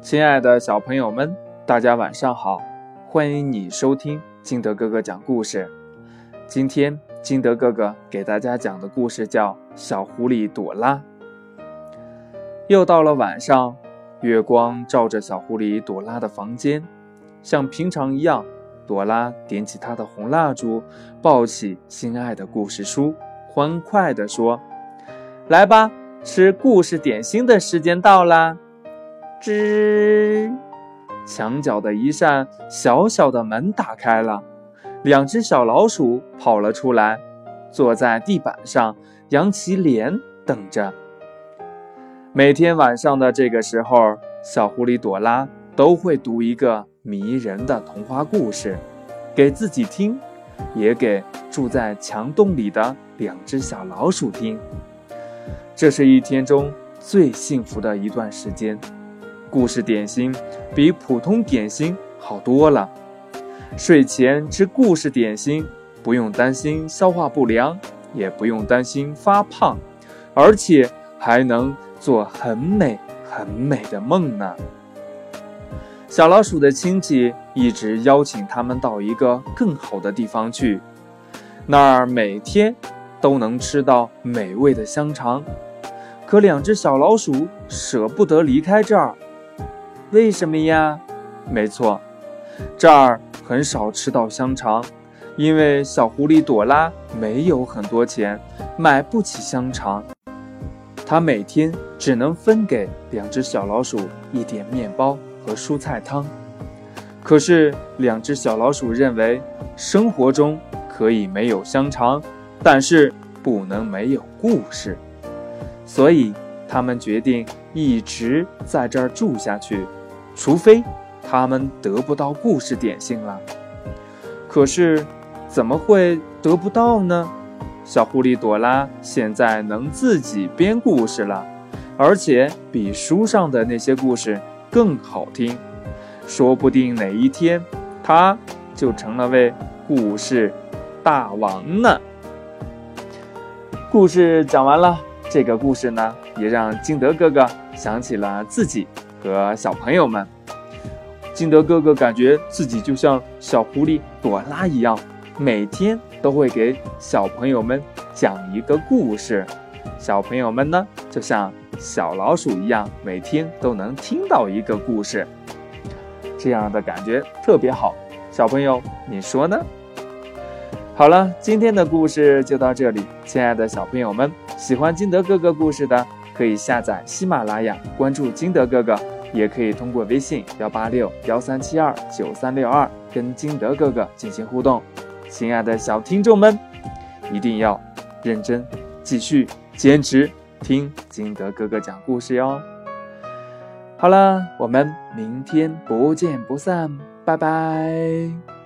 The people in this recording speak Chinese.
亲爱的小朋友们，大家晚上好！欢迎你收听金德哥哥讲故事。今天金德哥哥给大家讲的故事叫《小狐狸朵拉》。又到了晚上，月光照着小狐狸朵拉的房间，像平常一样，朵拉点起她的红蜡烛，抱起心爱的故事书，欢快地说：“来吧，吃故事点心的时间到啦！”吱，墙角的一扇小小的门打开了，两只小老鼠跑了出来，坐在地板上，扬起脸等着。每天晚上的这个时候，小狐狸朵拉都会读一个迷人的童话故事，给自己听，也给住在墙洞里的两只小老鼠听。这是一天中最幸福的一段时间。故事点心比普通点心好多了。睡前吃故事点心，不用担心消化不良，也不用担心发胖，而且还能做很美很美的梦呢。小老鼠的亲戚一直邀请他们到一个更好的地方去，那儿每天都能吃到美味的香肠。可两只小老鼠舍不得离开这儿。为什么呀？没错，这儿很少吃到香肠，因为小狐狸朵拉没有很多钱，买不起香肠。她每天只能分给两只小老鼠一点面包和蔬菜汤。可是，两只小老鼠认为，生活中可以没有香肠，但是不能没有故事，所以他们决定一直在这儿住下去。除非他们得不到故事点心了，可是怎么会得不到呢？小狐狸朵拉现在能自己编故事了，而且比书上的那些故事更好听。说不定哪一天，他就成了位故事大王呢。故事讲完了，这个故事呢，也让金德哥哥想起了自己。和小朋友们，金德哥哥感觉自己就像小狐狸朵拉一样，每天都会给小朋友们讲一个故事。小朋友们呢，就像小老鼠一样，每天都能听到一个故事，这样的感觉特别好。小朋友，你说呢？好了，今天的故事就到这里。亲爱的小朋友们，喜欢金德哥哥故事的。可以下载喜马拉雅，关注金德哥哥，也可以通过微信幺八六幺三七二九三六二跟金德哥哥进行互动。亲爱的小听众们，一定要认真，继续坚持听金德哥哥讲故事哟。好了，我们明天不见不散，拜拜。